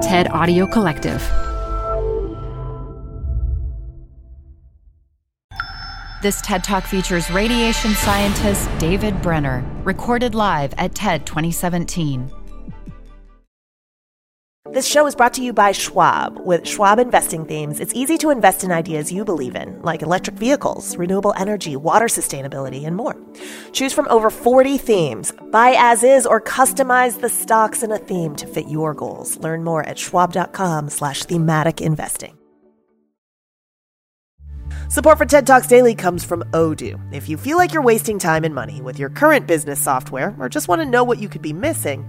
TED Audio Collective. This TED Talk features radiation scientist David Brenner, recorded live at TED 2017. This show is brought to you by Schwab. With Schwab investing themes, it's easy to invest in ideas you believe in, like electric vehicles, renewable energy, water sustainability, and more. Choose from over 40 themes. Buy as is or customize the stocks in a theme to fit your goals. Learn more at schwab.com slash thematic investing. Support for TED Talks Daily comes from Odoo. If you feel like you're wasting time and money with your current business software or just want to know what you could be missing,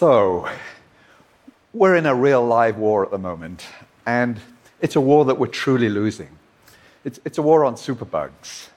So, we're in a real live war at the moment, and it's a war that we're truly losing. It's, it's a war on superbugs.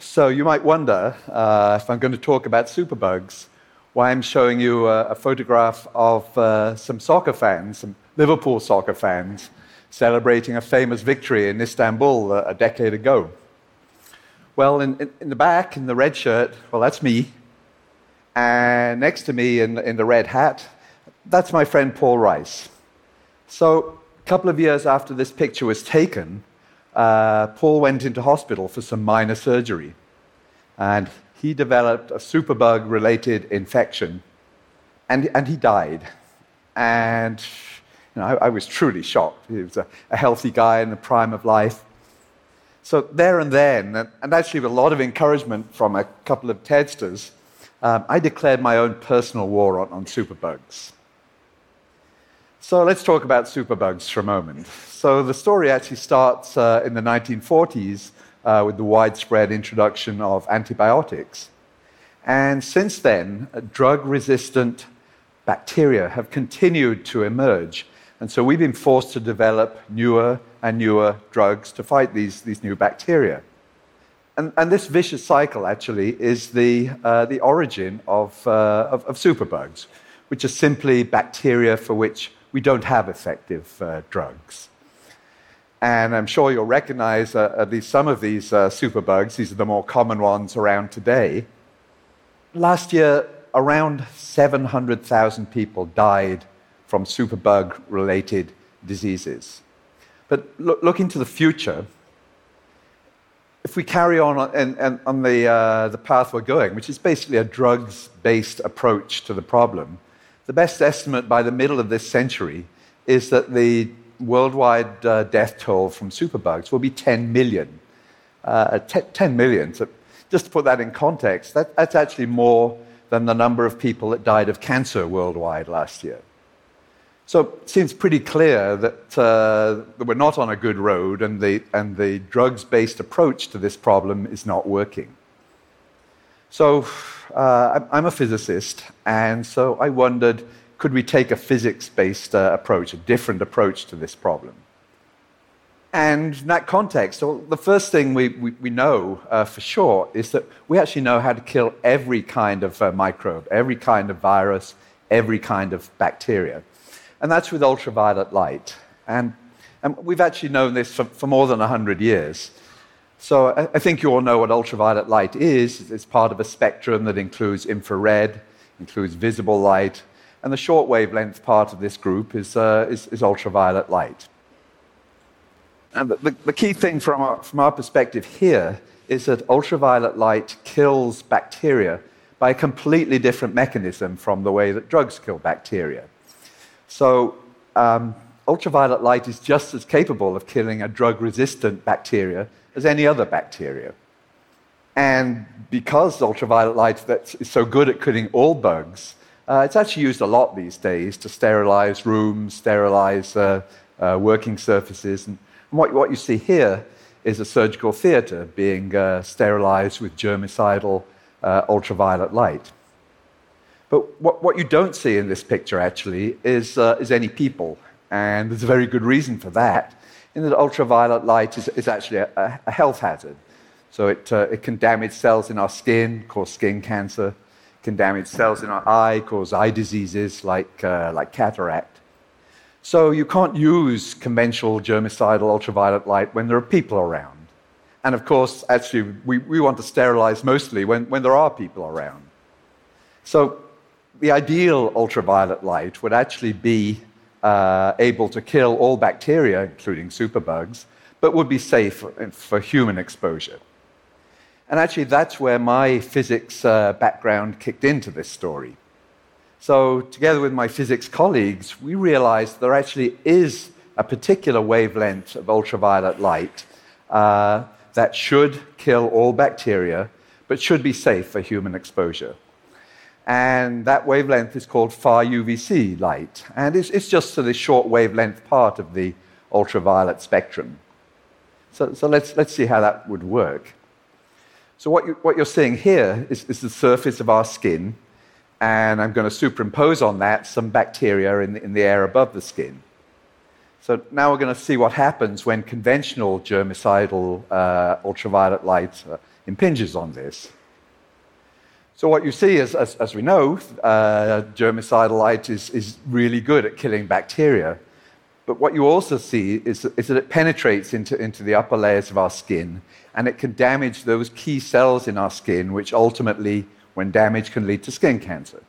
So, you might wonder uh, if I'm going to talk about superbugs, why I'm showing you a, a photograph of uh, some soccer fans, some Liverpool soccer fans, celebrating a famous victory in Istanbul a, a decade ago. Well, in, in, in the back, in the red shirt, well, that's me. And next to me in, in the red hat, that's my friend Paul Rice. So, a couple of years after this picture was taken, uh, Paul went into hospital for some minor surgery. And he developed a superbug related infection. And, and he died. And you know, I, I, was truly shocked. He was a, a, healthy guy in the prime of life. So, there and then, and, and actually with a lot of encouragement from a couple of TEDsters, um, I declared my own personal war on, on superbugs. So let's talk about superbugs for a moment. So the story actually starts uh, in the 1940s uh, with the widespread introduction of antibiotics. And since then, uh, drug resistant bacteria have continued to emerge. And so we've been forced to develop newer and newer drugs to fight these, these new bacteria. And, and, this vicious cycle actually is the, uh, the origin of, uh, of, of, superbugs, which are simply bacteria for which we don't have effective uh, drugs. And I'm sure you'll recognize uh, at least some of these uh, superbugs. These are the more common ones around today. Last year, around 700,000 people died from superbug related diseases. But look, look into the future if we carry on on, on the, uh, the path we're going, which is basically a drugs based approach to the problem, the best estimate by the middle of this century is that the worldwide uh, death toll from superbugs will be 10 million. Uh, 10 million. So just to put that in context, that, that's actually more than the number of people that died of cancer worldwide last year. So it seems pretty clear that, uh, that we're not on a good road and the, and the drugs based approach to this problem is not working. So uh, I'm a physicist, and so I wondered could we take a physics based uh, approach, a different approach to this problem? And in that context, the first thing we, know for sure is that we actually know how to kill every kind of microbe, every kind of virus, every kind of bacteria and that's with ultraviolet light. And, and we've actually known this for, for more than 100 years. So I, I, think you all know what ultraviolet light is. It's part of a spectrum that includes infrared, includes visible light, and the short wavelength part of this group is, uh, is, is ultraviolet light. And the, the, key thing from our, from our perspective here is that ultraviolet light kills bacteria by a completely different mechanism from the way that drugs kill bacteria. So, um, ultraviolet light is just as capable of killing a drug resistant bacteria as any other bacteria. And because ultraviolet light is so good at killing all bugs, uh, it's actually used a lot these days to sterilize rooms, sterilize uh, uh, working surfaces. And what, what, you see here is a surgical theater being uh, sterilized with germicidal uh, ultraviolet light. But what, what you don't see in this picture actually is, uh, is any people. And there's a very good reason for that, in that ultraviolet light is, is actually a, a health hazard. So it, uh, it can damage cells in our skin, cause skin cancer, can damage cells in our eye, cause eye diseases like, uh, like cataract. So you can't use conventional germicidal ultraviolet light when there are people around. And of course, actually, we, we want to sterilize mostly when, when there are people around. So the ideal ultraviolet light would actually be uh, able to kill all bacteria, including superbugs, but would be safe for, human exposure. And actually, that's where my physics uh, background kicked into this story. So, together with my physics colleagues, we realized there actually is a particular wavelength of ultraviolet light uh, that should kill all bacteria, but should be safe for human exposure. And that wavelength is called far UVC light. And it's, it's just the short wavelength part of the ultraviolet spectrum. So, so let's, let's see how that would work. So, what, you, what you're seeing here is, is the surface of our skin, and I'm going to superimpose on that some bacteria in the, in the air above the skin. So, now we're going to see what happens when conventional germicidal uh, ultraviolet light uh, impinges on this. So what you see is, as, as we know, uh, germicidal light is, is really good at killing bacteria. But what you also see is, is that it penetrates into, into the upper layers of our skin and it can damage those key cells in our skin, which ultimately, when damaged, can lead to skin cancer.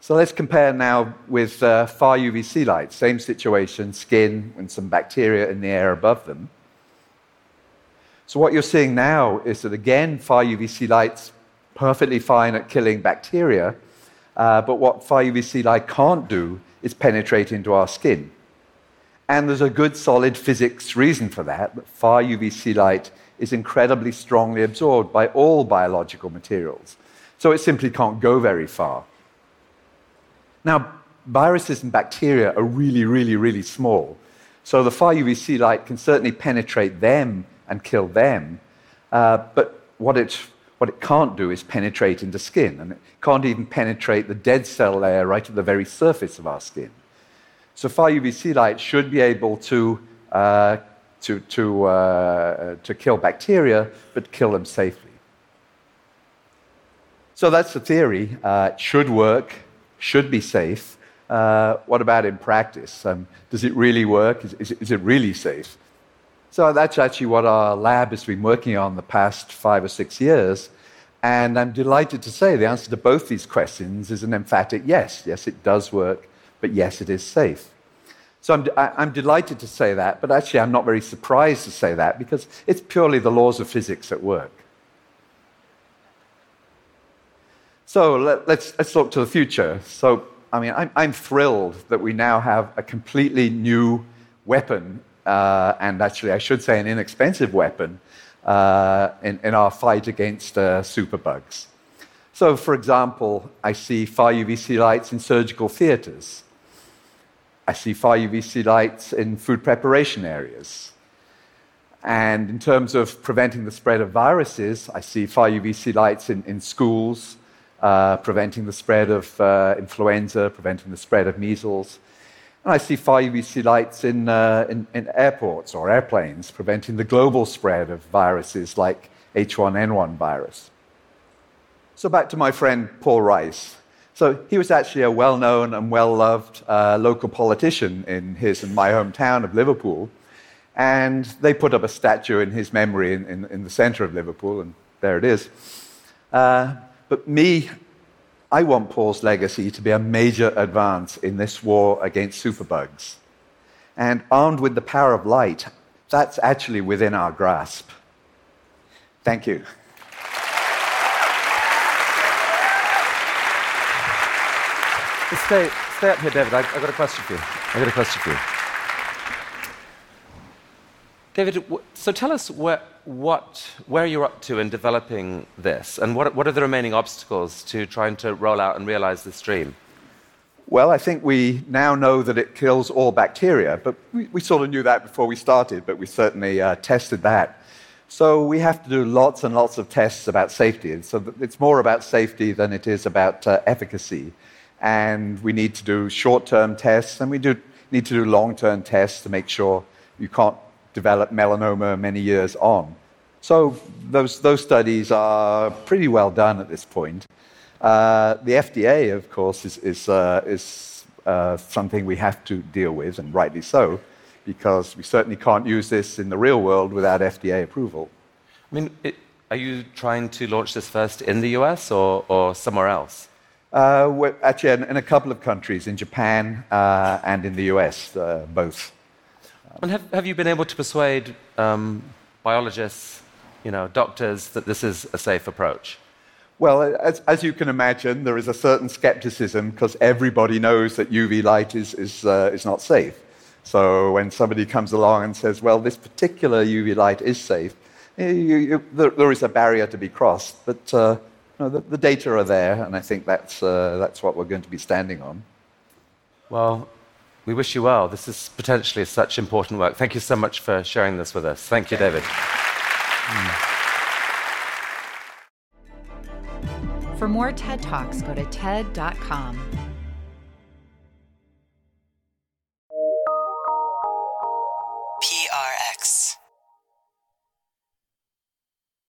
So let's compare now with uh, far UVC light. Same situation, skin and some bacteria in the air above them. So what you're seeing now is that again, far UVC light's perfectly fine at killing bacteria, uh, but what far UVC light can't do is penetrate into our skin. And there's a good solid physics reason for that. that far UVC light is incredibly strongly absorbed by all biological materials. So it simply can't go very far. Now, viruses and bacteria are really, really, really small. So the far UVC light can certainly penetrate them and kill them. Uh, but what it what it can't do is penetrate into skin, and it can't even penetrate the dead cell layer right at the very surface of our skin. So far UVC light should be able to, uh, to, to, uh, to kill bacteria, but kill them safely. So that's the theory. Uh, it should work, should be safe. Uh, what about in practice? Um, does it really work? Is, is, is it really safe? So that's actually what our lab has been working on the past five or six years. And I'm delighted to say the answer to both these questions is an emphatic yes. Yes, it does work, but yes, it is safe. So I'm, I'm delighted to say that, but actually, I'm not very surprised to say that because it's purely the laws of physics at work. So let, us let's, let's look to the future. So, I mean, I'm, I'm thrilled that we now have a completely new weapon uh, and actually, I should say, an inexpensive weapon uh, in, in, our fight against uh, superbugs. So, for example, I see far UVC lights in surgical theaters. I see far UVC lights in food preparation areas. And in terms of preventing the spread of viruses, I see far UVC lights in, in schools, uh, preventing the spread of uh, influenza, preventing the spread of measles. And I see far UVC lights in, uh, in, in, airports or airplanes, preventing the global spread of viruses like H1N1 virus. So back to my friend Paul Rice. So he was actually a well known and well loved uh, local politician in his and my hometown of Liverpool. And they put up a statue in his memory in, in, in the center of Liverpool, and there it is. Uh, but me I want Paul's legacy to be a major advance in this war against superbugs. And armed with the power of light, that's actually within our grasp. Thank you. Stay, stay up here, David. I, have got a question for you. I've got a question for you. David, so tell us where, what, where are you're up to in developing this, and what, what are the remaining obstacles to trying to roll out and realize this dream? Well, I think we now know that it kills all bacteria, but we, we sort of knew that before we started, but we certainly uh, tested that. So we have to do lots and lots of tests about safety. So it's more about safety than it is about uh, efficacy. And we need to do short term tests, and we do need to do long term tests to make sure you can't develop melanoma many years on. So those, those studies are pretty well done at this point. Uh, the FDA, of course, is, is, uh, is uh, something we have to deal with, and rightly so, because we certainly can't use this in the real world without FDA approval. I mean, it, are you trying to launch this first in the US or, or somewhere else? Uh, actually, in, in, a couple of countries, in Japan uh, and in the US, uh, both. And have, have you been able to persuade um, biologists, you know, doctors, that this is a safe approach? Well, as, as, you can imagine, there is a certain skepticism because everybody knows that UV light is, is, uh, is not safe. So when somebody comes along and says, well, this particular UV light is safe, you, you, there, there is a barrier to be crossed. But uh, you know, the, the, data are there, and I think that's, uh, that's what we're going to be standing on. Well, we wish you well. This is potentially such important work. Thank you so much for sharing this with us. Thank you, David. For more TED Talks, go to TED.com.